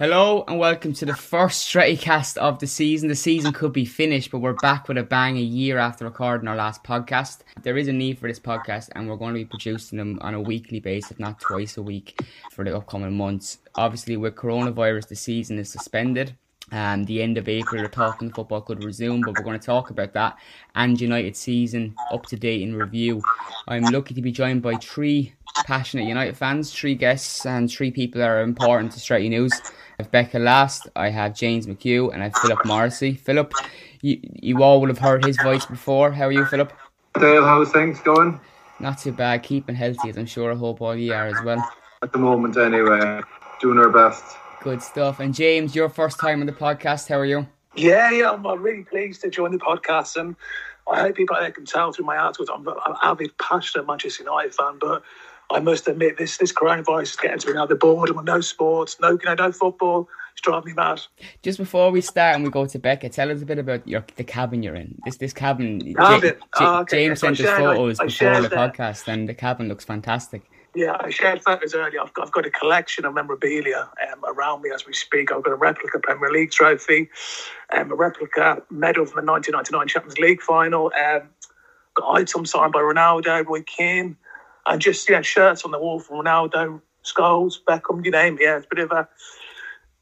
Hello and welcome to the first Strettycast of the season. The season could be finished, but we're back with a bang a year after recording our last podcast. There is a need for this podcast, and we're going to be producing them on a weekly basis, if not twice a week, for the upcoming months. Obviously, with coronavirus, the season is suspended. Um, the end of April, we're talking football could resume, but we're going to talk about that and United season up to date in review. I'm lucky to be joined by three passionate United fans, three guests, and three people that are important to Stretty News. I have Becca Last, I have James McHugh, and I have Philip Morrissey. Philip, you, you all would have heard his voice before. How are you, Philip? Dale, how's things going? Not too bad, keeping healthy, as I'm sure I hope all you are as well. At the moment, anyway, doing our best. Good stuff. And James, your first time on the podcast, how are you? Yeah, yeah, I'm really pleased to join the podcast, and I hope people can tell through my articles I'm an avid, passionate Manchester United fan, but I must admit, this this coronavirus is getting to me now. The boredom of no sports, no you know, no football. It's driving me mad. Just before we start and we go to Becca, tell us a bit about your the cabin you're in. This this cabin. Cabin. J- Oh, okay, James yes, sent us photos I before the that. podcast, and the cabin looks fantastic. Yeah, I shared photos earlier. I've got, I've got a collection of memorabilia um, around me as we speak. I've got a replica Premier League trophy, um, a replica medal from the 1999 Champions League final, um, got items signed by Ronaldo, Roy Keane, and just yeah, shirts on the wall from Ronaldo, Scholes, Beckham, you name it. Yeah, it's a bit of a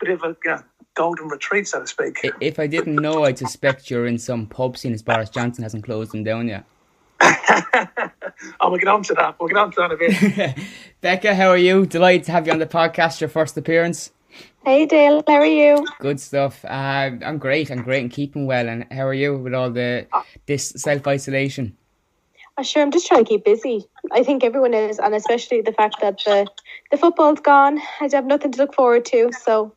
bit of a yeah, golden retreat, so to speak. If I didn't know, I'd suspect you're in some pub scene as Boris Johnson hasn't closed them down yet. oh, we'll get on to that. We'll get on to that a bit. Becca, how are you? Delighted to have you on the podcast, your first appearance. Hey Dale, how are you? Good stuff. Uh, I'm great. I'm great and keeping well. And how are you with all the this self isolation? Oh, sure, I'm just trying to keep busy. I think everyone is, and especially the fact that the the football's gone. I have nothing to look forward to, so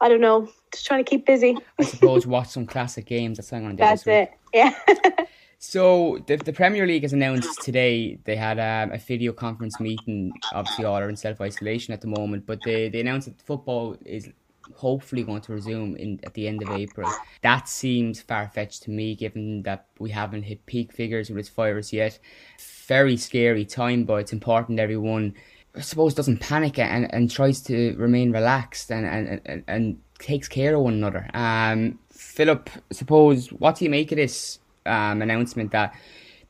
I don't know. Just trying to keep busy. I suppose watch some classic games. That's what I'm going to do. That's this week. it. Yeah. So the, the Premier League has announced today they had um, a video conference meeting. Obviously, all are in self isolation at the moment, but they, they announced that football is hopefully going to resume in at the end of April. That seems far fetched to me, given that we haven't hit peak figures with this virus yet. Very scary time, but it's important everyone, I suppose, doesn't panic and, and tries to remain relaxed and, and, and, and takes care of one another. Um, Philip, suppose, what do you make of this um, announcement that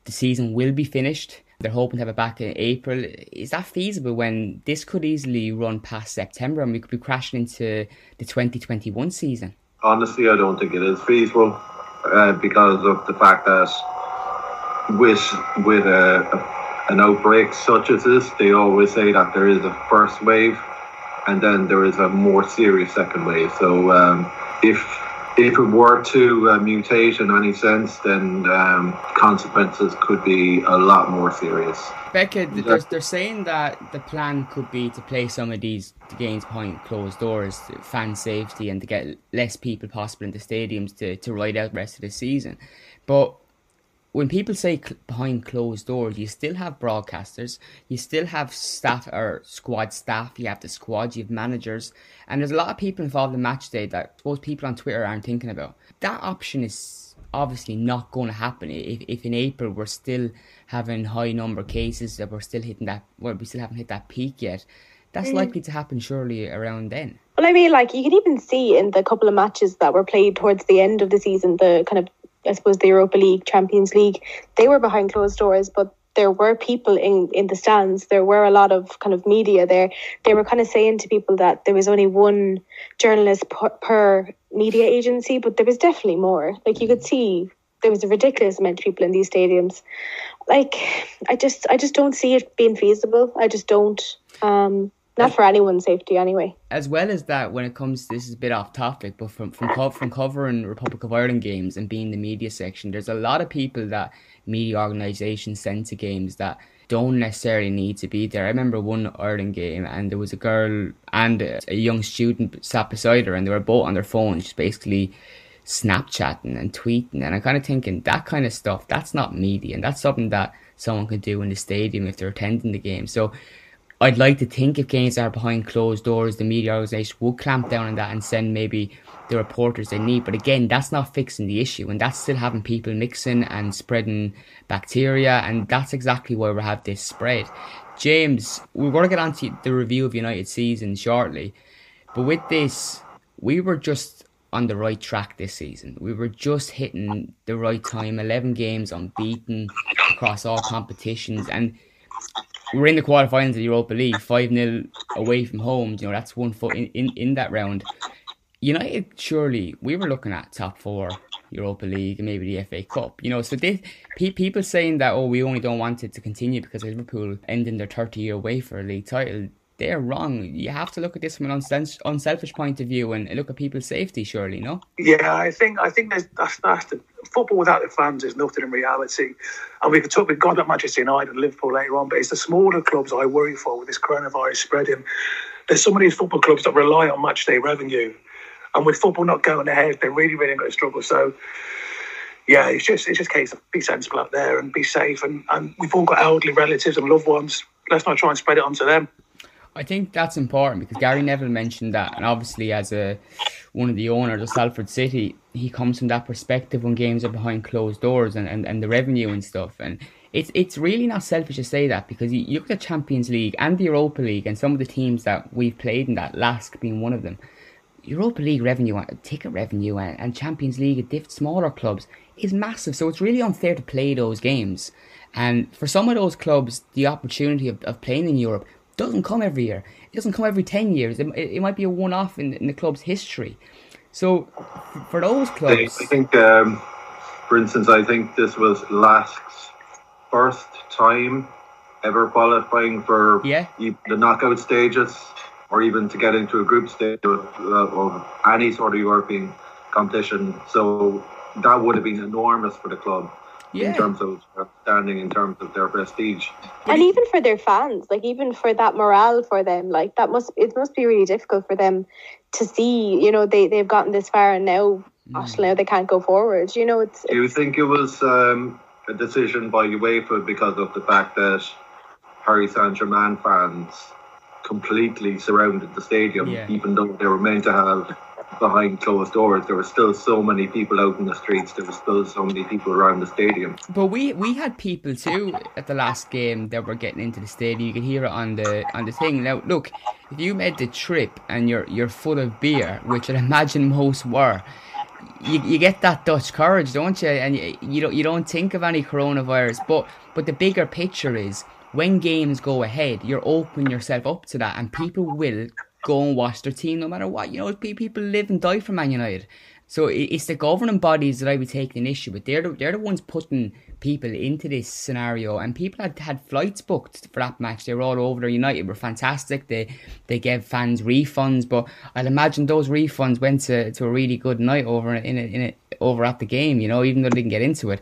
the season will be finished? They're hoping to have it back in April. Is that feasible when this could easily run past September and we could be crashing into the 2021 season? Honestly, I don't think it is feasible uh, because of the fact that with with a, an outbreak such as this, they always say that there is a first wave and then there is a more serious second wave. So um, if if it were to uh, mutate in any sense, then um, consequences could be a lot more serious. Becca, they're, they're saying that the plan could be to play some of these games behind closed doors, fan safety, and to get less people possible in the stadiums to, to ride out the rest of the season. But when people say cl- behind closed doors, you still have broadcasters, you still have staff or squad staff, you have the squad, you have managers, and there's a lot of people involved in match day that most people on Twitter aren't thinking about. That option is obviously not going to happen if, if in April we're still having high number cases that we're still hitting that well we still haven't hit that peak yet. That's mm. likely to happen surely around then. Well, I mean, like you can even see in the couple of matches that were played towards the end of the season, the kind of I suppose the Europa League, Champions League, they were behind closed doors, but there were people in, in the stands. There were a lot of kind of media there. They were kind of saying to people that there was only one journalist per, per media agency, but there was definitely more. Like you could see there was a ridiculous amount of people in these stadiums. Like I just I just don't see it being feasible. I just don't. Um, not for anyone's safety, anyway. As well as that, when it comes, to, this is a bit off topic, but from from co- from covering Republic of Ireland games and being the media section, there's a lot of people that media organisations send to games that don't necessarily need to be there. I remember one Ireland game, and there was a girl and a young student sat beside her, and they were both on their phones, just basically Snapchatting and tweeting. And I'm kind of thinking that kind of stuff, that's not media, and that's something that someone could do in the stadium if they're attending the game. So I'd like to think if games are behind closed doors, the media organisation would clamp down on that and send maybe the reporters they need. But again, that's not fixing the issue, and that's still having people mixing and spreading bacteria, and that's exactly why we have this spread. James, we're going to get on to the review of United season shortly, but with this, we were just on the right track this season. We were just hitting the right time, 11 games unbeaten across all competitions, and we're in the quarterfinals of the Europa League, 5 0 away from home. You know, that's one foot in, in, in that round. United, surely, we were looking at top four Europa League and maybe the FA Cup. You know, so they, people saying that, oh, we only don't want it to continue because Liverpool ending their 30 year way for a league title, they're wrong. You have to look at this from an unselfish point of view and look at people's safety. Surely, no? Yeah, I think I think there's, that's that's the football without the fans is nothing in reality. And we could talk with God at Manchester United and Liverpool later on, but it's the smaller clubs I worry for with this coronavirus spreading. There's some of these football clubs that rely on match day revenue, and with football not going ahead, they're really really going to struggle. So. Yeah, it's just it's just a case of be sensible out there and be safe, and, and we've all got elderly relatives and loved ones. Let's not try and spread it onto them. I think that's important because Gary Neville mentioned that, and obviously as a one of the owners of Salford City, he comes from that perspective when games are behind closed doors and, and, and the revenue and stuff. And it's it's really not selfish to say that because you, look at the Champions League and the Europa League and some of the teams that we've played in that, LASK being one of them. Europa League revenue, uh, ticket revenue, and, and Champions League at diff- smaller clubs is massive. So it's really unfair to play those games. And for some of those clubs, the opportunity of, of playing in Europe doesn't come every year. It doesn't come every 10 years. It, it might be a one off in, in, the club's history. So, for those clubs. I think, um, for instance, I think this was LASK's first time ever qualifying for yeah. the knockout stages or even to get into a group stage of, of any sort of European competition. So, that would have been enormous for the club yeah. in terms of standing, in terms of their prestige, and even for their fans, like even for that morale for them, like that must it must be really difficult for them to see. You know, they they've gotten this far and now, mm. now they can't go forward. You know, it's. Do you think it was um, a decision by UEFA because of the fact that Paris Saint Germain fans completely surrounded the stadium, yeah. even though they were meant to have behind closed doors. There were still so many people out in the streets. There were still so many people around the stadium. But we we had people too at the last game that were getting into the stadium. You could hear it on the on the thing. Now look, if you made the trip and you're you're full of beer, which I imagine most were. You, you get that Dutch courage, don't you? And you, you don't you don't think of any coronavirus. But but the bigger picture is when games go ahead, you're opening yourself up to that, and people will go and watch their team no matter what. You know, people live and die for Man United. So it's the governing bodies that I would take an issue with. They're the, they're the ones putting people into this scenario, and people had had flights booked for that match. They were all over. United were fantastic. They they gave fans refunds, but I'd imagine those refunds went to, to a really good night over in it, in it over at the game. You know, even though they didn't get into it.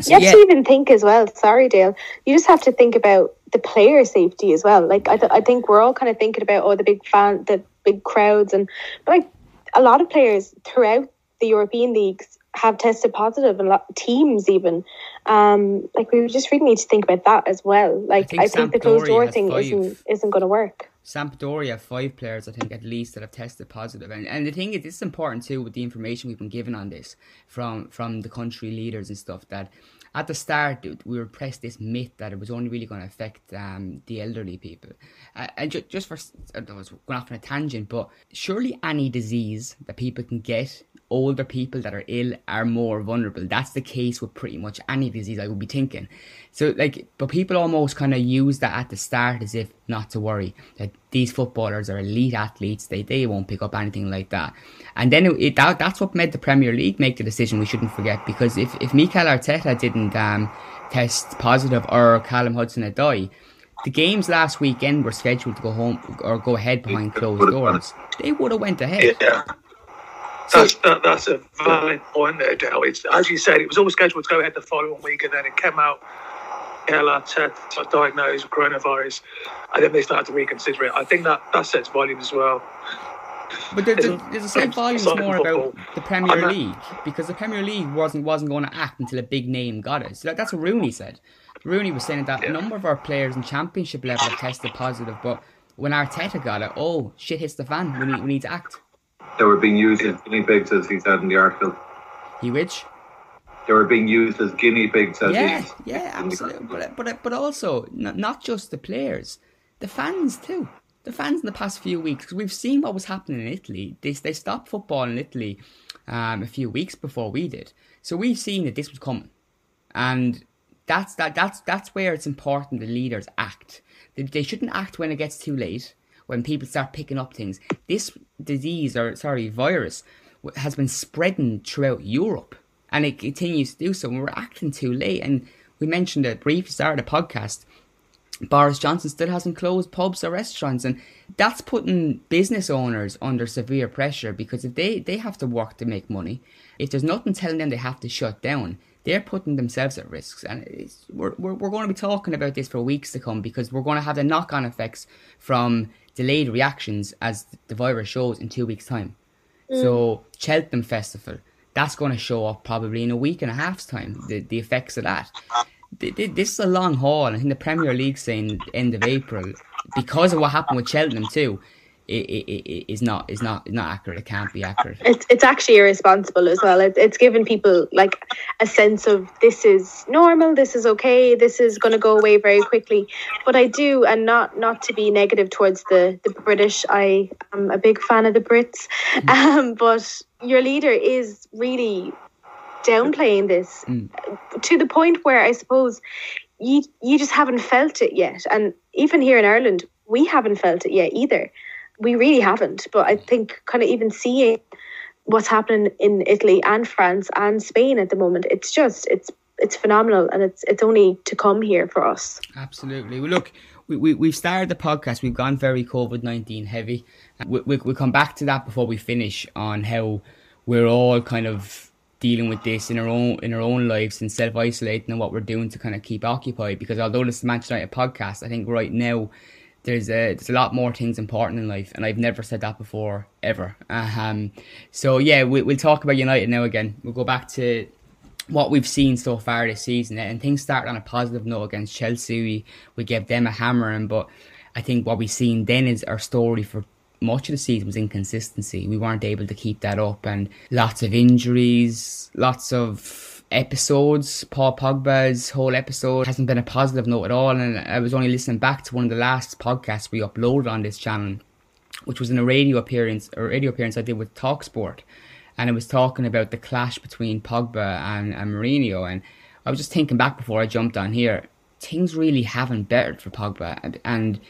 So, you have yeah. to even think as well. Sorry, Dale. You just have to think about the player safety as well. Like I, th- I think we're all kind of thinking about oh the big fan, the big crowds, and but like a lot of players throughout the European leagues have tested positive, and lot, teams even. Um, like we just really need to think about that as well. Like I think, I think the closed door thing is isn't isn't going to work. Sampdoria five players, I think, at least that have tested positive. And and the thing is, it's important too with the information we've been given on this from from the country leaders and stuff that at the start we were pressed this myth that it was only really going to affect um, the elderly people. Uh, and ju- just for I was going off on a tangent, but surely any disease that people can get older people that are ill are more vulnerable. That's the case with pretty much any disease, I would be thinking. So, like, but people almost kind of use that at the start as if not to worry that these footballers are elite athletes, they, they won't pick up anything like that. And then it, it that, that's what made the Premier League make the decision we shouldn't forget because if, if Mikel Arteta didn't um, test positive or Callum Hudson-Odoi, the games last weekend were scheduled to go home or go ahead behind closed doors. They would have went ahead. Yeah. That's that, that's a valid point there, Dale. It's as you said, it was all scheduled to go ahead the following week, and then it came out. Ella got diagnosed with coronavirus, and then they started to reconsider it. I think that that sets volume as well. But there's, a, there's a same volumes more about the Premier League because the Premier League wasn't wasn't going to act until a big name got it. So that, that's what Rooney said. Rooney was saying that a number of our players in Championship level have tested positive, but when Arteta got it, oh shit hits the fan. We need we need to act. They were being used as guinea pigs, as he said in the article. He which? They were being used as guinea pigs. As yeah, yeah, absolutely. But but but also not not just the players, the fans too. The fans in the past few weeks, we've seen what was happening in Italy. They they stopped football in Italy um, a few weeks before we did, so we've seen that this was coming, and that's that that's that's where it's important the leaders act. They, they shouldn't act when it gets too late when people start picking up things. This disease, or sorry, virus, has been spreading throughout Europe and it continues to do so. And we're acting too late. And we mentioned it briefly start of the podcast. Boris Johnson still hasn't closed pubs or restaurants, and that's putting business owners under severe pressure because if they, they have to work to make money, if there's nothing telling them they have to shut down, they're putting themselves at risks. And we're, we're, we're going to be talking about this for weeks to come because we're going to have the knock on effects from delayed reactions as the virus shows in two weeks' time. Mm. So Cheltenham Festival, that's going to show up probably in a week and a half's time. The the effects of that. This is a long haul. I think the Premier League saying end of April because of what happened with Cheltenham too is not is not is not accurate. It can't be accurate. It's it's actually irresponsible as well. It's it's given people like a sense of this is normal, this is okay, this is going to go away very quickly. But I do, and not not to be negative towards the the British. I am a big fan of the Brits, mm. um, but your leader is really downplaying this mm. to the point where I suppose you you just haven't felt it yet, and even here in Ireland, we haven't felt it yet either we really haven't. But I think kind of even seeing what's happening in Italy and France and Spain at the moment, it's just it's it's phenomenal and it's it's only to come here for us. Absolutely. Well, look, we, we, we've started the podcast. We've gone very COVID 19 heavy. Uh, we, we, we'll come back to that before we finish on how we're all kind of dealing with this in our own in our own lives and self isolating and what we're doing to kind of keep occupied. Because although this is Manchester United podcast, I think right now there's a there's a lot more things important in life, and I've never said that before ever. Um, so yeah, we, we'll talk about United now again. We'll go back to what we've seen so far this season, and things start on a positive note against Chelsea. We we gave them a hammering, but I think what we've seen then is our story for much of the season was inconsistency. We weren't able to keep that up, and lots of injuries, lots of episodes. Paul Pogba's whole episode hasn't been a positive note at all. And I was only listening back to one of the last podcasts we uploaded on this channel, which was in a radio appearance, a radio appearance I did with Talksport, and it was talking about the clash between Pogba and, and Mourinho. And I was just thinking back before I jumped on here, things really haven't bettered for Pogba, and, and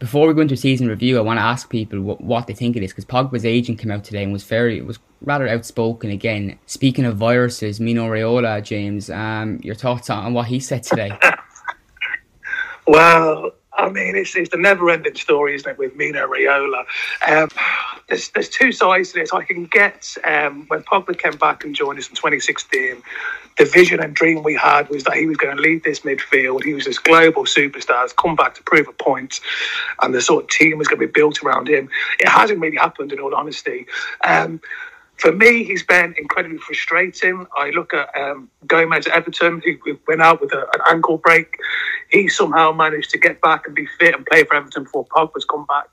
before we go into season review, I want to ask people what, what they think of this because Pogba's agent came out today and was very was rather outspoken again. Speaking of viruses, Mino Raiola, James, um, your thoughts on what he said today? well, I mean, it's, it's the never-ending story, isn't it, with Mino Raiola? Um, there's there's two sides to this. I can get um, when Pogba came back and joined us in 2016 the vision and dream we had was that he was going to lead this midfield. He was this global superstar, has come back to prove a point, and the sort of team was going to be built around him. It hasn't really happened, in all honesty. Um, for me, he's been incredibly frustrating. I look at um, Gomes Everton, who went out with a, an ankle break. He somehow managed to get back and be fit and play for Everton before Pogba's come back.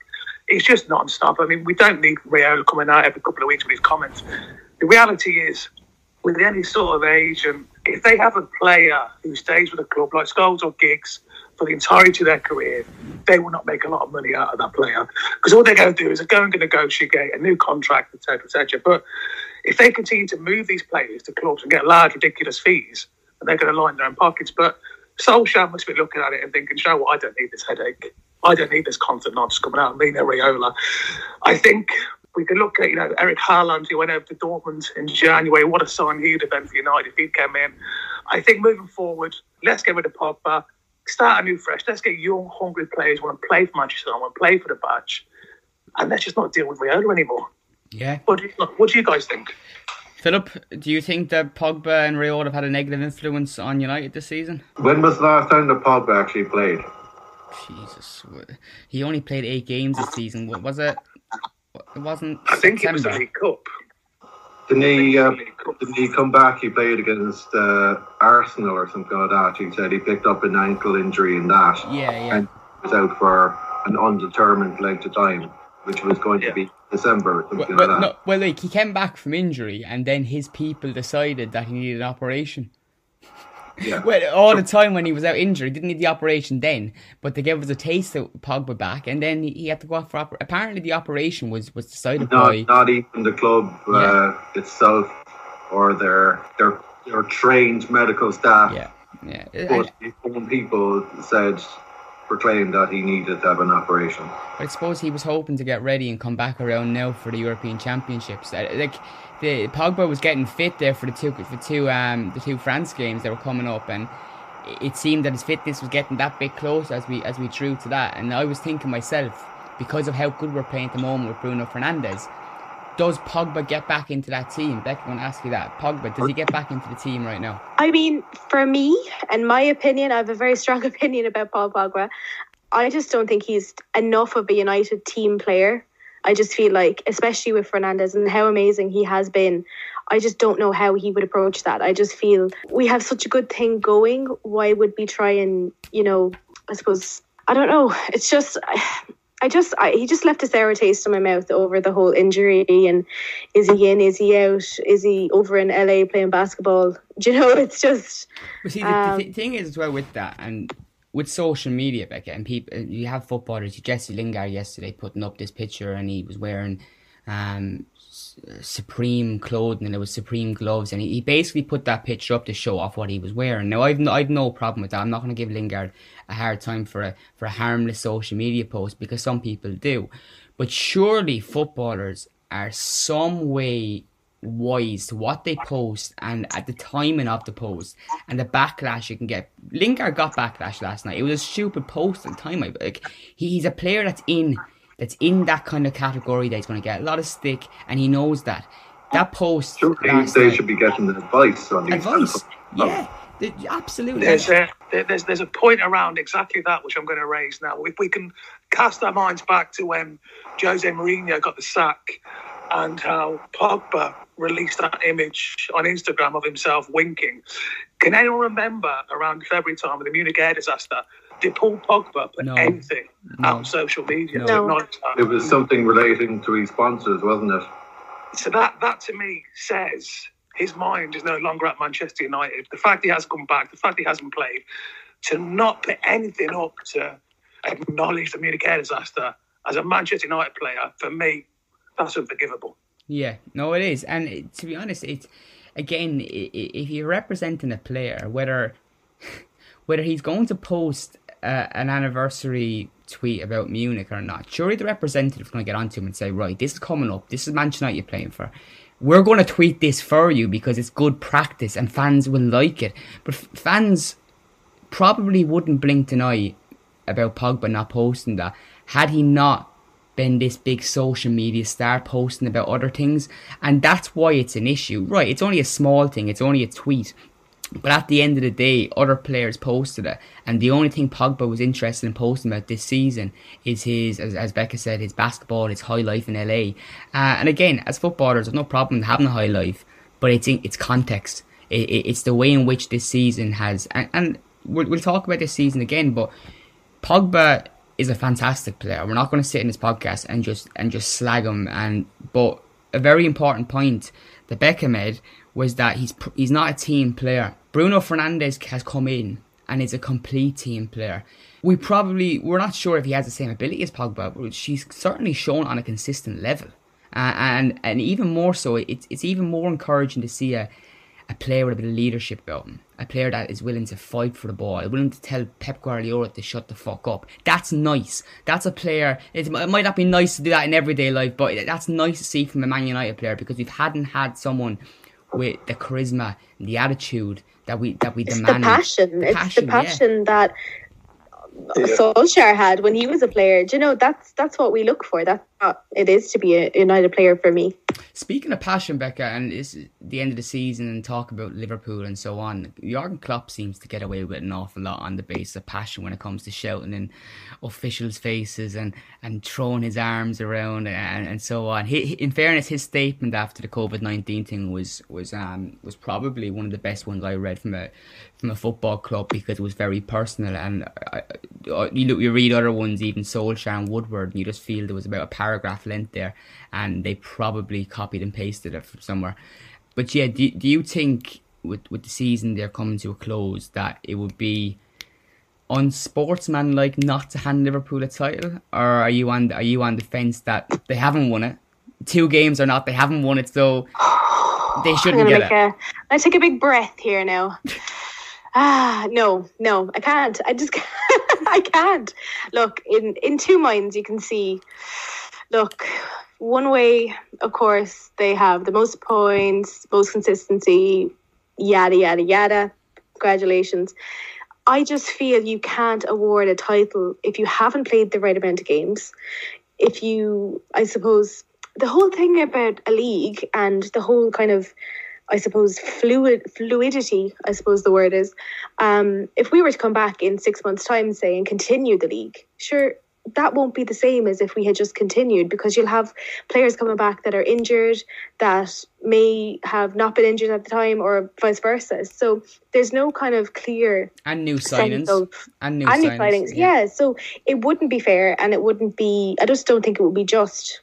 It's just non-stop. I mean, we don't need Raiola coming out every couple of weeks with his comments. The reality is, with any sort of age, and if they have a player who stays with a club like Scholes or Giggs for the entirety of their career, they will not make a lot of money out of that player because all they're going to do is they're going to negotiate a new contract, etc., etc. But if they continue to move these players to clubs and get large, ridiculous fees, and they're going to line their own pockets. But Solskjaer must be looking at it and thinking, "Show what? I don't need this headache. I don't need this constant nonsense coming out of Mino Raiola." I think we could look at, you know, Erling Haaland, who went over to Dortmund in January. What a sign he'd have been for United if he came in. I think moving forward, let's get rid of Pogba, start anew fresh. Let's get young, hungry players who want to play for Manchester, want to play for the badge, and let's just not deal with Raiola anymore. Yeah. What do you, what do you guys think? Philip, do you think that Pogba and Raiola have had a negative influence on United this season? When was the last time that Pogba actually played? Jesus, he only played eight games this season. What was it? It wasn't. I think September. it was the League Cup. Didn't he, uh, didn't he come back? He played against uh, Arsenal or something like that. He said he picked up an ankle injury in that. Yeah, yeah. And was out for an undetermined length of time, which was going Yeah. to be December or something Well, like well, that. no, well, like he came back from injury, and then his people decided that he needed an operation. Yeah. Well, all the time when he was out injured, he didn't need the operation then, but they gave us a taste of Pogba back, and then he, he had to go off for. Oper- Apparently, the operation was was decided not, by. not even the club uh, itself or their their their trained medical staff. Yeah, yeah. But own people said proclaimed that he needed to have an operation. I suppose he was hoping to get ready and come back around now for the European Championships. Uh, Like the Pogba was getting fit there for the two for two um the two France games that were coming up, and it seemed that his fitness was getting that bit close as we as we drew to that. And I was thinking myself, because of how good we're playing at the moment with Bruno Fernandes, does Pogba get back into that team? Beck, I want to ask you that. Pogba, does he get back into the team right now? I mean, for me, and my opinion, I have a very strong opinion about Paul Pogba. I just don't think he's enough of a United team player. I just feel like, especially with Fernandes and how amazing he has been, I just don't know how he would approach that. I just feel we have such a good thing going. Why would we try and, you know, I suppose, I don't know. It's just. I just, I, he just left a sour taste in my mouth over the whole injury and is he in, is he out, is he over in LA playing basketball? Do you know, it's just, But see, the, Um, the th- thing is as well with that, and with social media, Becca, and people, you have footballers. Jesse Lingard yesterday putting up this picture, and he was wearing um, Supreme clothing, and it was Supreme gloves, and he, he basically put that picture up to show off what he was wearing. Now, I've no, I've no problem with that. I'm not going to give Lingard a hard time for a for a harmless social media post because some people do, but surely footballers are some way wise to what they post and at the timing of the post and the backlash you can get. Lingard got backlash last night. It was a stupid post at the time. Like he's a player that's in that's in that kind of category that he's going to get a lot of stick, and he knows that. That post Surely they night- should be getting the advice on these. advice. Yeah, th- absolutely. There's a there's there's a point around exactly that which I'm going to raise now. If we can cast our minds back to when Jose Mourinho got the sack and how Pogba released that image on Instagram of himself winking. Can anyone remember around February time with the Munich air disaster? Did Paul Pogba put No. anything No. out on social media? to No. It was something relating to his sponsors, wasn't it? So that that to me says his mind is no longer at Manchester United. The fact he has come back, the fact he hasn't played, to not put anything up to acknowledge the Munich air disaster as a Manchester United player, for me, that's unforgivable. Yeah, no, it is, and it, to be honest, it's again, i- i- if you're representing a player, whether whether he's going to post an anniversary tweet about Munich or not, surely the representative's going to get onto him and say, right, this is coming up, this is Manchester United you're playing for. We're going to tweet this for you because it's good practice and fans will like it. But f- fans probably wouldn't blink an eye about Pogba not posting that had he not been this big social media star posting about other things. And that's why it's an issue. Right, it's only a small thing, it's only a tweet. But at the end of the day, other players posted it, and the only thing Pogba was interested in posting about this season is his, as, as Becca said, his basketball, his high life in LA. Uh, and again, as footballers, there's no problem having a high life, but it's in, it's context. It, it, it's the way in which this season has, and, and we'll, we'll talk about this season again. But Pogba is a fantastic player. We're not going to sit in this podcast and just and just slag him. And but a very important point that Becca made was that he's he's not a team player. Bruno Fernandes has come in and is a complete team player. We probably we're not sure if he has the same ability as Pogba, but she's certainly shown on a consistent level. Uh, and and even more so, it's it's even more encouraging to see a a player with a bit of leadership about him, a player that is willing to fight for the ball, willing to tell Pep Guardiola to shut the fuck up. That's nice. That's a player. It might not be nice to do that in everyday life, but that's nice to see from a Man United player because we have hadn't had someone with the charisma, the attitude that we that we it's demand. The passion. The it's passion, the passion yeah. that yeah. Solskjaer had when he was a player. Do you know that's that's what we look for. That's what it is to be a United player for me. Speaking of passion, Becca, and it's the end of the season and talk about Liverpool and so on. Jurgen Klopp seems to get away with an awful lot on the basis of passion when it comes to shouting in officials' faces and, and throwing his arms around and, and so on. He, in fairness, his statement after the COVID nineteen thing was was um was probably one of the best ones I read from a from a football club because it was very personal. And I, I, you look, you read other ones, even Solskjaer and Woodward, and you just feel there was about a paragraph length there, and they probably copied and pasted it from somewhere. But yeah, do, do you think with with the season they're coming to a close that it would be unsportsmanlike not to hand Liverpool a title, or are you on are you on the fence that they haven't won it? Two games or not, they haven't won it, so they shouldn't get it. A, I take a big breath here now. ah, no, no, I can't. I just can't. I can't. Look, in in two minds, you can see. Look, one way, of course, they have the most points, most consistency, yada, yada, yada. Congratulations. I just feel you can't award a title if you haven't played the right amount of games. If you, I suppose, the whole thing about a league and the whole kind of, I suppose, fluid fluidity, I suppose the word is. Um, if we were to come back in six months' time, say, and continue the league, sure, that won't be the same as if we had just continued because you'll have players coming back that are injured that may have not been injured at the time or vice versa. So there's no kind of clear and new signings of, and new, and new signings. Yeah. yeah, so it wouldn't be fair and it wouldn't be. I just don't think it would be just.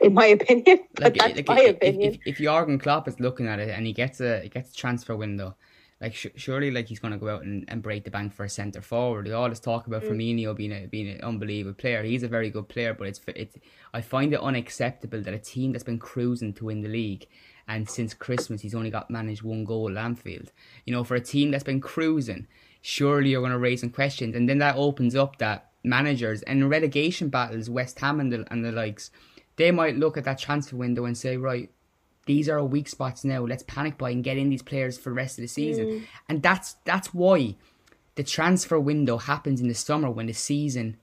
In my opinion, but like, that's like, my if, opinion. If, if, if Jurgen Klopp is looking at it and he gets a he gets a transfer window, like sh- surely like he's going to go out and, and break the bank for a centre forward. They always talk about mm. Firmino being a being an unbelievable player. He's a very good player, but it's it's I find it unacceptable that a team that's been cruising to win the league and since Christmas he's only got managed one goal at Anfield. You know, for a team that's been cruising, surely you're going to raise some questions, and then that opens up that managers and relegation battles, West Ham and the and the likes, they might look at that transfer window and say, right, these are our weak spots now. Let's panic buy and get in these players for the rest of the season. Mm. And that's that's why the transfer window happens in the summer when the season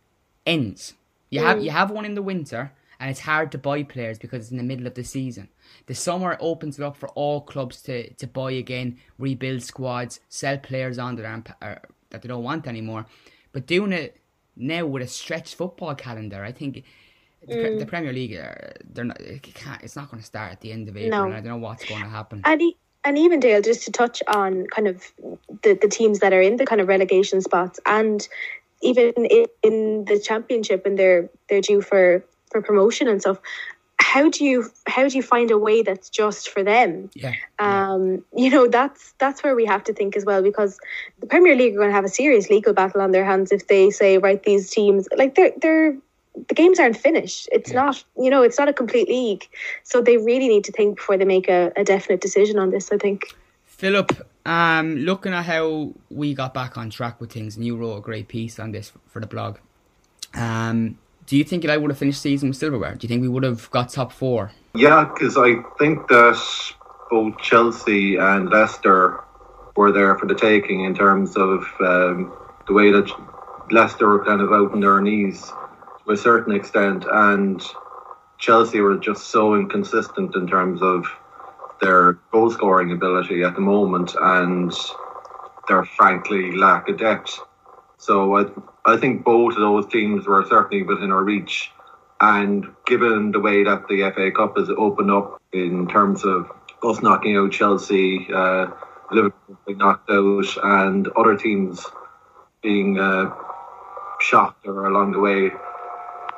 ends. You mm. have you have one in the winter and it's hard to buy players because it's in the middle of the season. The summer opens it up for all clubs to, to buy again, rebuild squads, sell players on that, uh, that they don't want anymore. But doing it now with a stretched football calendar, I think the, mm. the Premier League, uh, they're not. It can't, it's not going to start at the end of April. No. I don't know what's going to happen. And, he, and even Dale, just to touch on kind of the, the teams that are in the kind of relegation spots, and even in, in the Championship, and they're they're due for for promotion and stuff. How do you how do you find a way that's just for them? Yeah. Um, you know that's that's where we have to think as well because the Premier League are going to have a serious legal battle on their hands if they say right these teams like they're they're the games aren't finished. It's yeah. not, you know, it's not a complete league. So they really need to think before they make a, a definite decision on this, I think. Philip, um, looking at how we got back on track with things, and you wrote a great piece on this for the blog. Um, do you think that I would have finished season with silverware? Do you think we would have got top four? Yeah, because I think that both Chelsea and Leicester were there for the taking in terms of um, the way that Leicester were kind of out on their knees to a certain extent, and Chelsea were just so inconsistent in terms of their goal scoring ability at the moment, and they're frankly lack of depth. So I, I think both of those teams were certainly within our reach. And given the way that the FA Cup has opened up in terms of us knocking out Chelsea, uh, Liverpool being knocked out, and other teams being uh, shocked or along the way,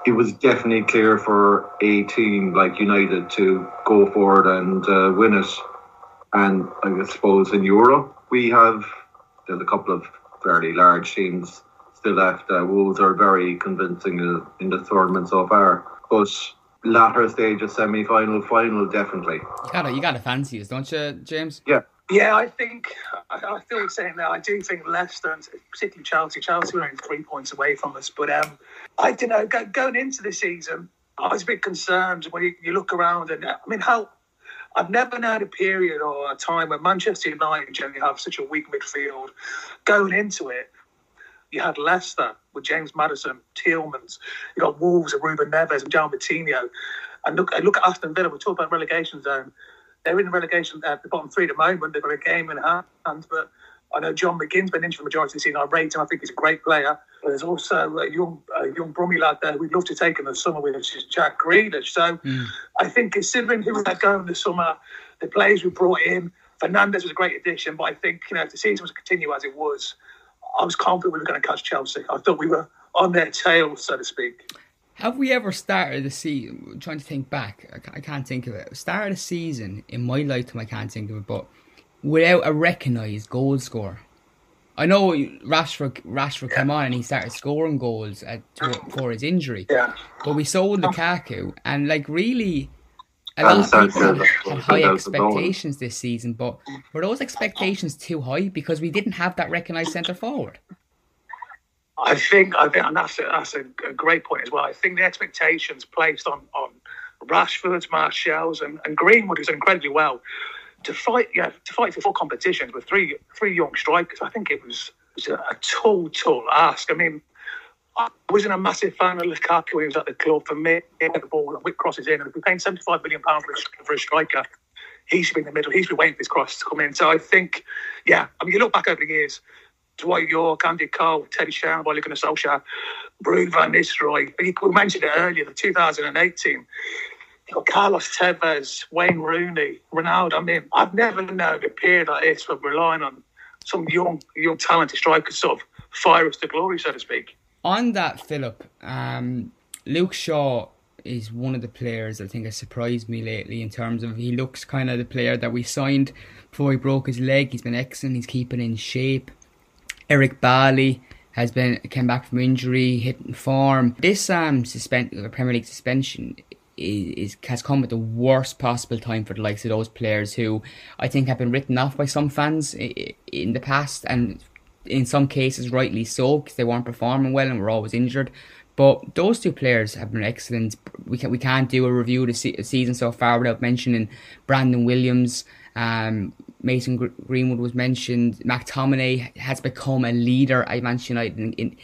it was definitely clear for a team like United to go forward and uh, win it. And I suppose in Europe, we have there's a couple of fairly large teams still left. Uh, Wolves are very convincing in the tournament so far, but latter stage of semi final, final, definitely. You gotta, you gotta fancy us, don't you, James? Yeah. Yeah, I think I, feel the same there. I do think Leicester, and particularly Chelsea, Chelsea were only three points away from us. But um, I don't know. Go, going into the season, I was a bit concerned when you, you look around and I mean how I've never known a period or a time when Manchester United generally have such a weak midfield. Going into it, you had Leicester with James Maddison, Tielemans. You got Wolves with Ruben Neves and John Moutinho. And look, look at Aston Villa. We talk about relegation zone. They're in the relegation at the bottom three at the moment. They've got a game in hand, but I know John McGinn's been injured for the majority of the season. I rate him. I think he's a great player. But there's also a young, a young Brummy lad there we'd love to take him in the summer, which is Jack Grealish. So mm. I think considering who we let go in the summer, the players we brought in, Fernandes was a great addition. But I think you know if the season was to continue as it was, I was confident we were going to catch Chelsea. I thought we were on their tail, so to speak. Have we ever started the season? I'm trying to think back, I can't think of it. Started a season in my lifetime, I can't think of it, but without a recognised goal scorer. I know Rashford Rashford yeah. came on and he started scoring goals at, to, for his injury. Yeah. But we sold Lukaku and like really a lot of people had high expectations this season, but were those expectations too high because we didn't have that recognised centre forward? I think I think and that's a, that's a, a, great point as well. I think the expectations placed on on Rashford, Martial's, and, and Greenwood is incredibly well to fight, yeah, to fight for competitions with three three young strikers, I think it was, it was a, tall, tall ask. I mean, I wasn't a massive fan of Lukaku when he was at the club. For me, he the ball and whip crosses in, and we're paying seventy five million pounds for a, for a striker, he should be in the middle. He should be waiting for his cross to come in. So I think, yeah, I mean, you look back over the years. Dwight Yorke, Andy Cole, Teddy Sheringham, Ole Gunnar Solskjaer, Bruno Van Nistelrooy. We mentioned it earlier, the 2018 you got Carlos Tevez, Wayne Rooney, Ronaldo. I mean, I've never known a period like this where relying on some young, young talented strikers sort of fire us to glory, so to speak. On that, Philip, um, Luke Shaw is one of the players I think has surprised me lately in terms of he looks kind of the player that we signed before he broke his leg. He's been excellent. He's keeping in shape. Eric Bailly has been came back from injury, hitting form. This um suspend Premier League suspension is, has come at the worst possible time for the likes of those players who I think have been written off by some fans in the past, and in some cases rightly so because they weren't performing well and were always injured. But those two players have been excellent. We can we can't do a review of the se- season so far without mentioning Brandon Williams. Um, Mason Greenwood was mentioned. McTominay has become a leader I mentioned. In, in,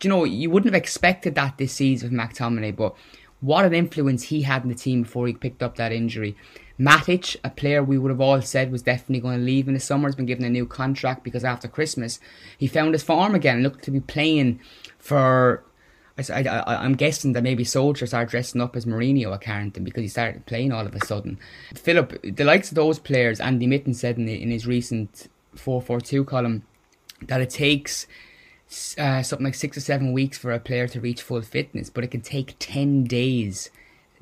you know, you wouldn't have expected that this season with McTominay, but what an influence he had in the team before he picked up that injury. Matic, a player we would have all said was definitely going to leave in the summer, has been given a new contract because after Christmas he found his form again, and looked to be playing for. I, am guessing that maybe soldiers are dressing up as Mourinho at Carrington because he started playing all of a sudden. Philip, the likes of those players, Andy Mitten said in, in his recent 442 column that it takes uh, something like six or seven weeks for a player to reach full fitness, but it can take 10 days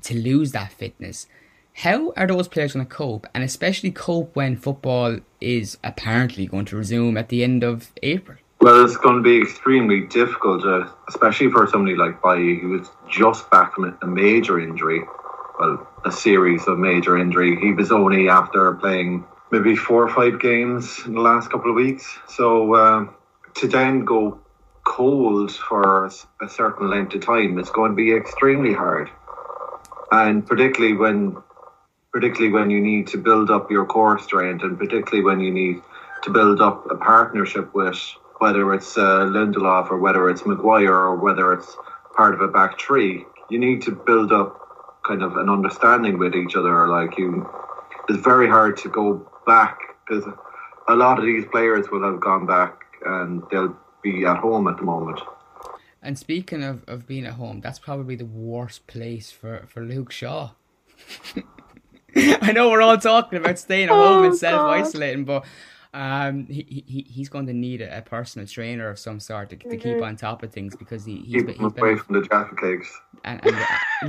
to lose that fitness. How are those players going to cope, and especially cope when football is apparently going to resume at the end of April? Well, it's going to be extremely difficult, uh, especially for somebody like Bailly, who was just back from a major injury. Well, a series of major injury. He was only after playing maybe four or five games in the last couple of weeks. So uh, to then go cold for a certain length of time, it's going to be extremely hard. And particularly when, particularly when you need to build up your core strength, and particularly when you need to build up a partnership with whether it's uh, Lindelof or whether it's Maguire or whether it's part of a back three, you need to build up kind of an understanding with each other. Like you, it's very hard to go back because a lot of these players will have gone back and they'll be at home at the moment. And speaking of, of being at home, that's probably the worst place for, for Luke Shaw. I know we're all talking about staying at home Oh, and self isolating, but um, he, he he's going to need a, a personal trainer of some sort to, to keep on top of things because he, he's Keep been, them he's away from the Jaffa cakes. and and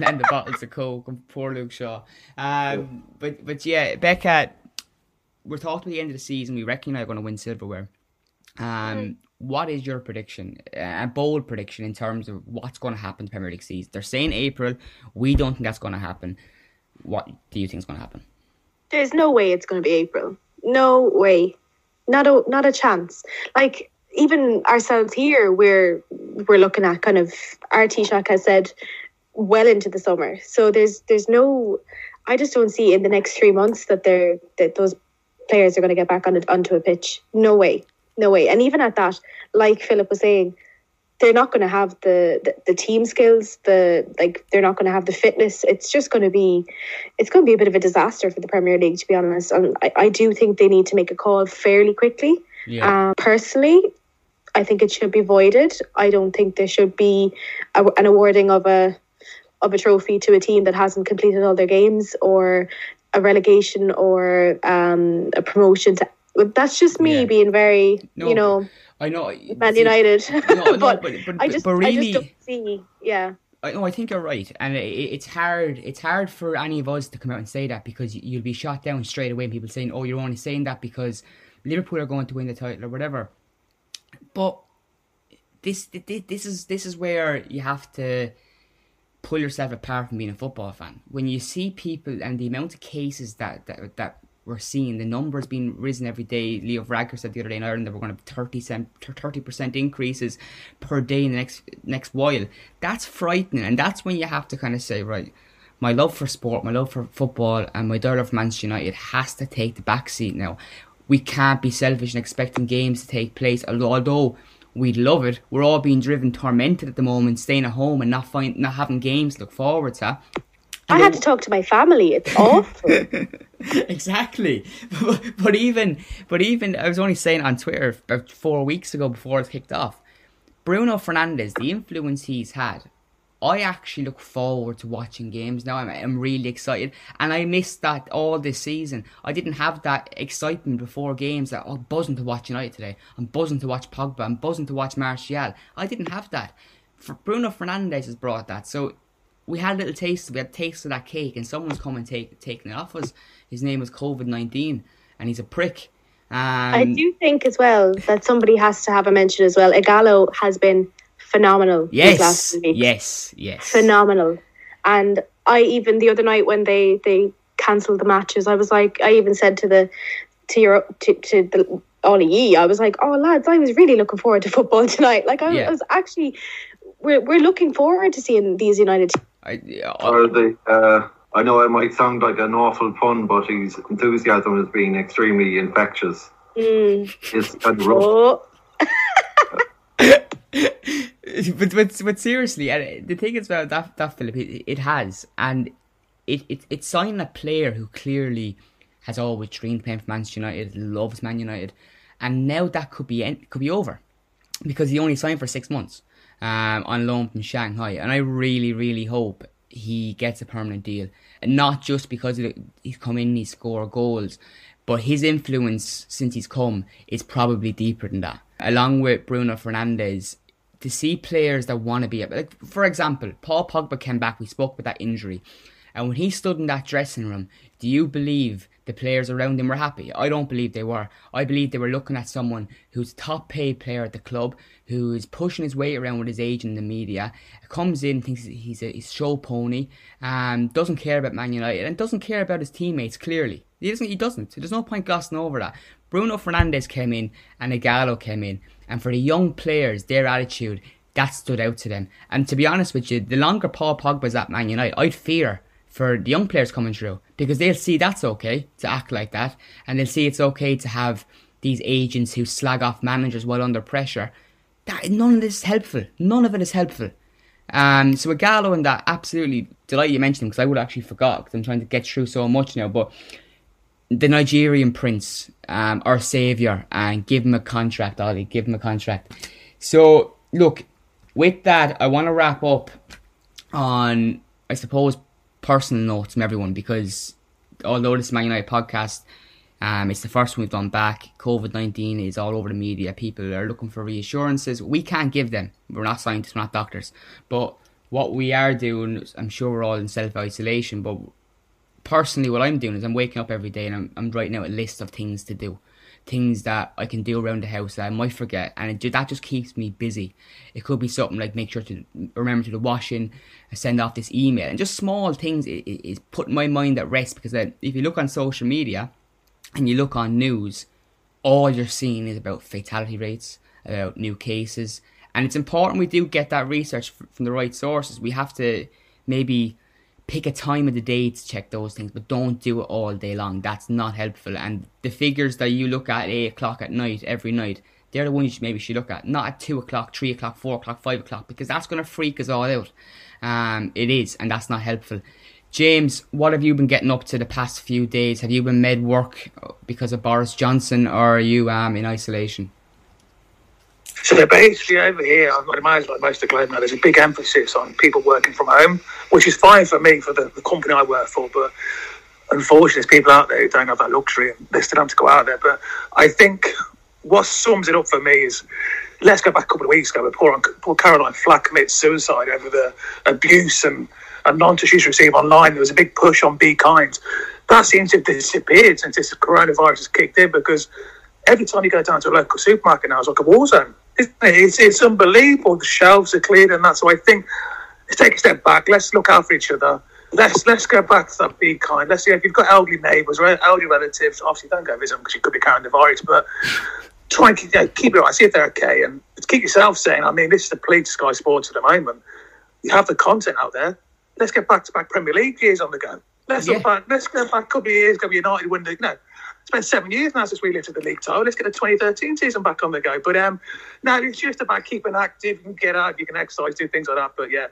the, and the bottles of coke. and Poor Luke Shaw. Um, but but yeah, Becca, we're talking at the end of the season. We reckon you're going to win silverware. Um, what is your prediction? A bold prediction in terms of what's going to happen in the Premier League season. They're saying April. We don't think that's going to happen. What do you think is going to happen? There's no way it's going to be April. No way. Not a not a chance. Like even ourselves here, we're we're looking at kind of our Taoiseach has said well into the summer. So there's there's no. I just don't see in the next three months that they're that those players are going to get back on it, onto a pitch. No way, no way. And even at that, like Philip was saying, they're not going to have the, the the team skills. The like they're not going to have the fitness. It's just going to be, it's going to be a bit of a disaster for the Premier League, to be honest. And I, I do think they need to make a call fairly quickly. Yeah. Um, personally, I think it should be voided. I don't think there should be a, an awarding of a of a trophy to a team that hasn't completed all their games or a relegation or um, a promotion. To, that's just me Yeah. being very, No, you know, I know. Man see- United. No, no, but, but- but- I just, but I really- just don't see. Yeah, I know. I think you're right, and it, it's hard. It's hard for any of us to come out and say that because you'll be shot down straight away. And people saying, "Oh, you're only saying that because Liverpool are going to win the title or whatever." But this, this, this is this is where you have to pull yourself apart from being a football fan. When you see people and the amount of cases that that, that we're seeing, the numbers being risen every day. Leo Varadkar said the other day in Ireland that we're going to have 30 percent increases per day in the next next while. That's frightening, and that's when you have to kind of say, right, my love for sport, my love for football, and my love for Manchester United has to take the back seat now. We can't be selfish and expecting games to take place, although we'd love it. We're all being driven, tormented at the moment, staying at home and not find, not having games to look forward to. I had to talk to my family. It's awful. exactly. But, but even, but even, I was only saying on Twitter about uh, four weeks ago before it kicked off. Bruno Fernandes, the influence he's had, I actually look forward to watching games now. I'm, I'm really excited, and I missed that all this season. I didn't have that excitement before games. That oh, buzzing to watch United today. I'm buzzing to watch Pogba. I'm buzzing to watch Martial. I didn't have that. For Bruno Fernandes has brought that. So we had a little taste. We had a taste of that cake, and someone's come and take taking it off us. His name was COVID nineteen, and he's a prick. Um, I do think as well that somebody has to have a mention as well. Ighalo has been phenomenal. Yes, yes, yes. phenomenal. And I even the other night when they they cancelled the matches, I was like, I even said to the to your to, to the Ollie Yee, I was like, oh lads, I was really looking forward to football tonight. Like I, Yeah. I was actually, we're we're looking forward to seeing these United. Teams. I, yeah, Or the, uh, I know it might sound like an awful pun, but his enthusiasm has been extremely infectious. It's kind of rough. Oh, but, but but seriously, and the thing is about that that Philip, it, it has, and it, it it's signing a player who clearly has always dreamed playing for Manchester United, loves Man United, and now that could be en- could be over because he only signed for six months um, on loan from Shanghai, and I really really hope he gets a permanent deal, and not just because he's come in, and he score goals. But his influence since he's come is probably deeper than that. Along with Bruno Fernandes, to see players that want to be like for example Paul Pogba came back we spoke about that injury and when he stood in that dressing room do you believe the players around him were happy. I don't believe they were. I believe they were looking at someone who's top paid player at the club who is pushing his weight around with his agent in the media comes in thinks he's a he's show pony um, doesn't care about Man United and doesn't care about his teammates clearly. He doesn't he doesn't. There's no point glossing over that. Bruno Fernandes came in and Ighalo came in. And for the young players, their attitude, that stood out to them. And to be honest with you, the longer Paul Pogba's at Man United, I'd fear for the young players coming through because they'll see that's okay to act like that, and they'll see it's okay to have these agents who slag off managers while under pressure. That none of this is helpful. None of it is helpful. Um, so with Gallo and that, absolutely delighted you mentioned him because I would actually forgot because I'm trying to get through so much now. But the Nigerian prince, um, our savior, and give him a contract, Ole. Give him a contract. So, look, with that, I want to wrap up on, I suppose, personal notes from everyone because although this Man United podcast, um, it's the first one we've done back. COVID 19 is all over the media. People are looking for reassurances. We can't give them. We're not scientists, we're not doctors. But what we are doing, I'm sure we're all in self isolation, but personally, what I'm doing is I'm waking up every day and I'm, I'm writing out a list of things to do. Things that I can do around the house that I might forget, and it, that just keeps me busy. It could be something like make sure to remember to do the washing, uh, send off this email, and just small things is putting my mind at rest. Because if you look on social media and you look on news, all you're seeing is about fatality rates, about new cases, and it's important we do get that research from the right sources. We have to maybe pick a time of the day to check those things, but don't do it all day long. That's not helpful. And the figures that you look at 8 o'clock at night, every night, they're the ones you maybe should look at. Not at 2 o'clock, 3 o'clock, 4 o'clock, 5 o'clock, because that's going to freak us all out. Um, it is, and that's not helpful. James, what have you been getting up to the past few days? Have you been made work because of Boris Johnson, or are you um, in isolation? So they're basically over here, I'd imagine like most of the globe now, there's a big emphasis on people working from home, which is fine for me for the, the company I work for. But unfortunately, there's people out there who don't have that luxury and they still have to go out there. But I think what sums it up for me is let's go back a couple of weeks ago, poor, poor Caroline Flack commits suicide over the abuse and, and nonsense she's received online. There was a big push on Be Kind. That seems to have disappeared since this coronavirus has kicked in because every time you go down to a local supermarket now, it's like a war zone it's, it's unbelievable. The shelves are cleared, and that's why I think let's take a step back. Let's look out for each other. Let's let's go back to that. Be kind. Let's see if you've got elderly neighbours or elderly relatives. Obviously, don't go visit them because you could be carrying the virus. But try and keep, you know, keep it right. See if they're okay, and keep yourself sane. I mean, this is the plea to Sky Sports at the moment. You have the content out there. Let's get back to back Premier League years on the go. Let's yeah. back. Let's go back a couple of years. Go United win the you know it's been seven years now since we lifted the league title. Let's get the 2013 season back on the go. But um, now it's just about keeping active. You can get out, you can exercise, do things like that. But yeah,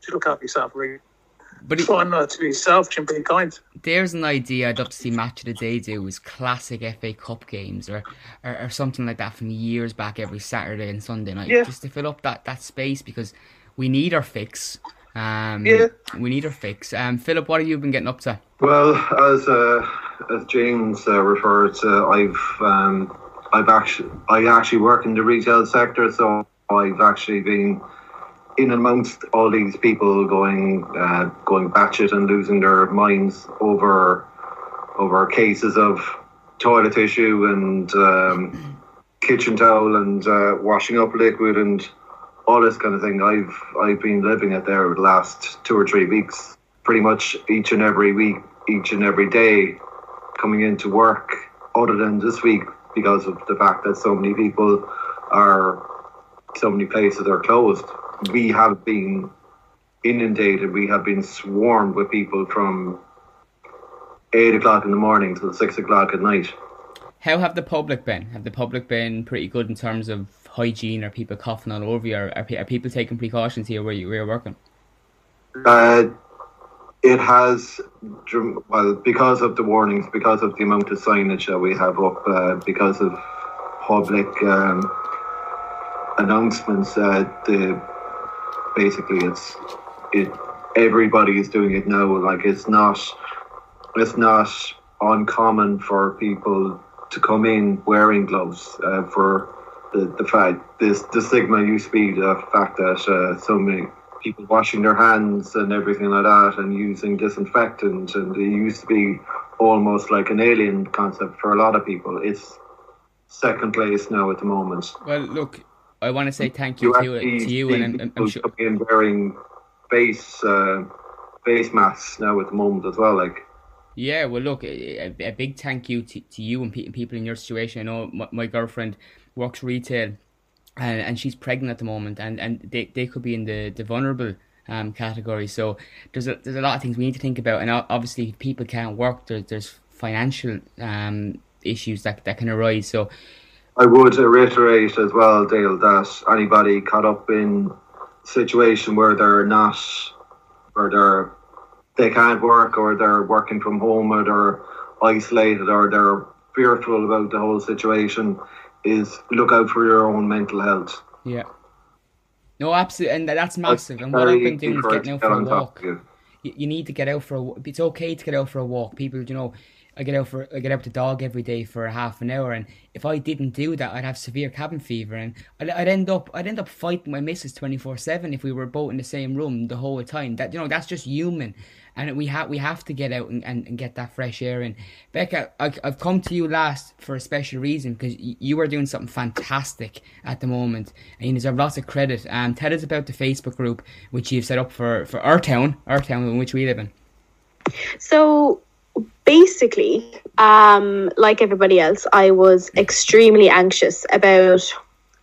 just look after yourself, really. But try not to be selfish and be kind. There's an idea I'd love to see Match of the Day do is classic FA Cup games or, or, or something like that from years back every Saturday and Sunday night, yeah. just to fill up that, that space because we need our fix. Um, yeah. We need our fix. Um, Philip, what have you been getting up to? Well, as uh, as James uh, referred to, I've um, I've actually I actually work in the retail sector, so I've actually been in amongst all these people going uh, going batshit and losing their minds over over cases of toilet tissue and um, kitchen towel and uh, washing up liquid and all this kind of thing. I've I've been living it there the last two or three weeks, pretty much each and every week, each and every day, coming into work. Other than this week, because of the fact that so many people are, so many places are closed. We have been inundated. We have been swarmed with people from eight o'clock in the morning till six o'clock at night. How have the public been? Have the public been pretty good in terms of hygiene? Are people coughing all over you? Are, are people taking precautions here where, you, where you're working? Uh, it has, well, because of the warnings, because of the amount of signage that we have up, uh, because of public um, announcements, uh, the basically it's it everybody is doing it now. Like it's not it's not uncommon for people to come in wearing gloves uh, for the, the fact this the stigma used to be the fact that uh, so many people washing their hands and everything like that and using disinfectant and it used to be almost like an alien concept for a lot of people. It's second place now at the moment. Well look i want to say thank you, you to, to you and I'm, I'm sure in wearing face uh, face masks now at the moment as well like. Yeah, well, look, a, a big thank you to, to you and people in your situation. I know my, my girlfriend works retail, and, and she's pregnant at the moment, and, and they, they could be in the, the vulnerable um, category. So there's a, there's a lot of things we need to think about, and obviously people can't work. There, there's financial um, issues that that can arise. So I would reiterate as well, Dale, that anybody caught up in situation where they're not, or they're they can't work, or they're working from home, or they're isolated or they're fearful about the whole situation is look out for your own mental health. Yeah. No, absolutely, and that's massive. And what I've been doing is getting out for a walk. You. you need to get out for a. It's okay to get out for a walk. People, you know, I get out for I get out with the dog every day for a half an hour, and if I didn't do that, I'd have severe cabin fever, and I'd, I'd end up I'd end up fighting my missus twenty four seven if we were both in the same room the whole time. That you know that's just human, and we have we have to get out and, and, and get that fresh air. And Becca, I, have come to you last for a special reason because you are doing something fantastic at the moment, and you deserve lots of credit. Um, tell us about the Facebook group which you've set up for for our town, our town in which we live in. So basically, um, like everybody else, I was extremely anxious about.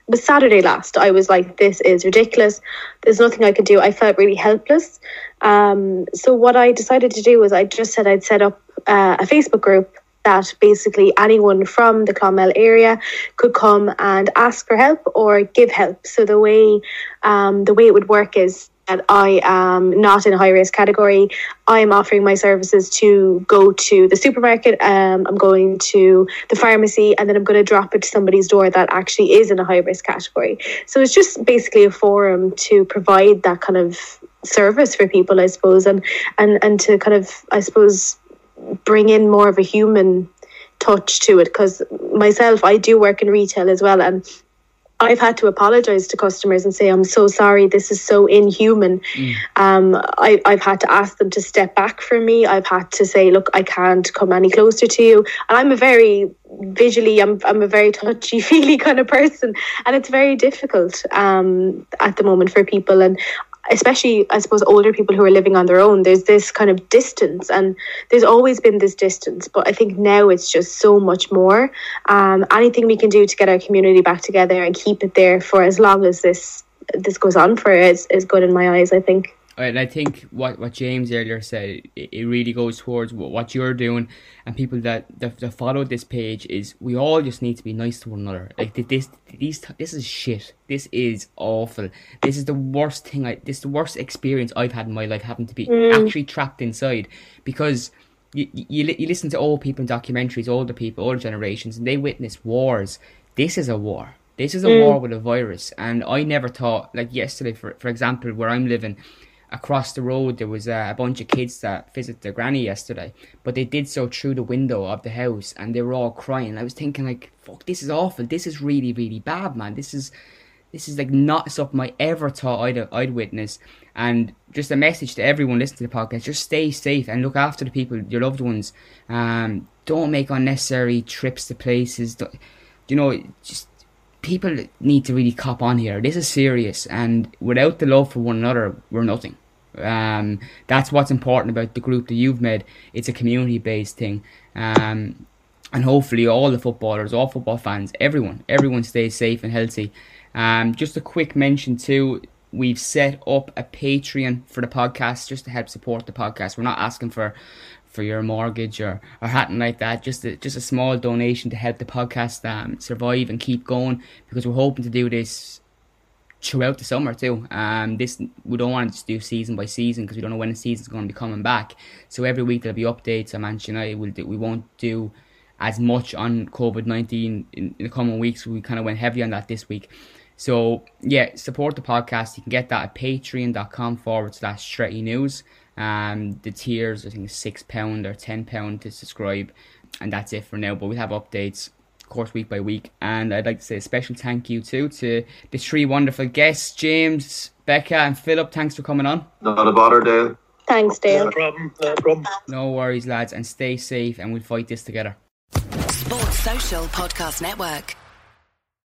Was Saturday last. I was like, "This is ridiculous. There's nothing I can do." I felt really helpless. Um, so what I decided to do was I just said I'd set up uh, a Facebook group that basically anyone from the Clonmel area could come and ask for help or give help. So the way um, the way it would work is that I am not in a high risk category. I am offering my services to go to the supermarket. Um, I'm going to the pharmacy, and then I'm going to drop it to somebody's door that actually is in a high risk category. So it's just basically a forum to provide that kind of service for people, I suppose, and and and to kind of, I suppose, bring in more of a human touch to it. Because myself, I do work in retail as well, and I've had to apologize to customers and say, I'm so sorry, this is so inhuman. Mm. Um, I, I've had to ask them to step back from me. I've had to say, look, I can't come any closer to you. And I'm a very visually, I'm, I'm a very touchy feely kind of person. And it's very difficult um, at the moment for people. And especially I suppose older people who are living on their own, there's this kind of distance, and there's always been this distance, but I think now it's just so much more. Um, anything we can do to get our community back together and keep it there for as long as this this goes on for is is good in my eyes. I think. And I think what, what James earlier said, it, it really goes towards what, what you're doing and people that, that, that follow this page is we all just need to be nice to one another. Like this, these, this is shit. This is awful. This is the worst thing. I this is the worst experience I've had in my life, having to be mm. actually trapped inside because you, you you listen to old people in documentaries, older people, older generations, and they witness wars. This is a war. This is a mm. war with a virus, and I never thought like yesterday, for for example, where I'm living across the road there was a, a bunch of kids that visited their granny yesterday, but they did so through the window of the house and they were all crying. I was thinking like, fuck, this is awful. This is really, really bad, man. This is this is like not something I ever thought I'd I'd witness. And just a message to everyone listening to the podcast: just stay safe and look after the people, your loved ones. Um, don't make unnecessary trips to places. Don't, you know, just people need to really cop on here. This is serious, and without the love for one another, we're nothing. Um, that's what's important about the group that you've made. It's a community based thing. Um, and hopefully all the footballers, all football fans, everyone, everyone stays safe and healthy. Um, just a quick mention too, we've set up a Patreon for the podcast just to help support the podcast. We're not asking for for your mortgage or or anything like that. Just a, just a small donation to help the podcast um, survive and keep going because we're hoping to do this throughout the summer too. Um, this we don't want to just do season by season because we don't know when the season's going to be coming back. So every week there'll be updates on Manchester United. We'll do, we won't do as much on COVID nineteen in, in the coming weeks. We kind of went heavy on that this week. So yeah, support the podcast. You can get that at patreon.com forward slash Stretty News. Um, the tiers I think six pound or ten pound to subscribe, and that's it for now. But we have updates course, week by week. And I'd like to say a special thank you too to the three wonderful guests, James, Becca, and Philip. Thanks for coming on. Not a bother, Dale. Thanks, Dale. No problem. No problem. No worries, lads, and stay safe, and we'll fight this together. Sports Social Podcast Network.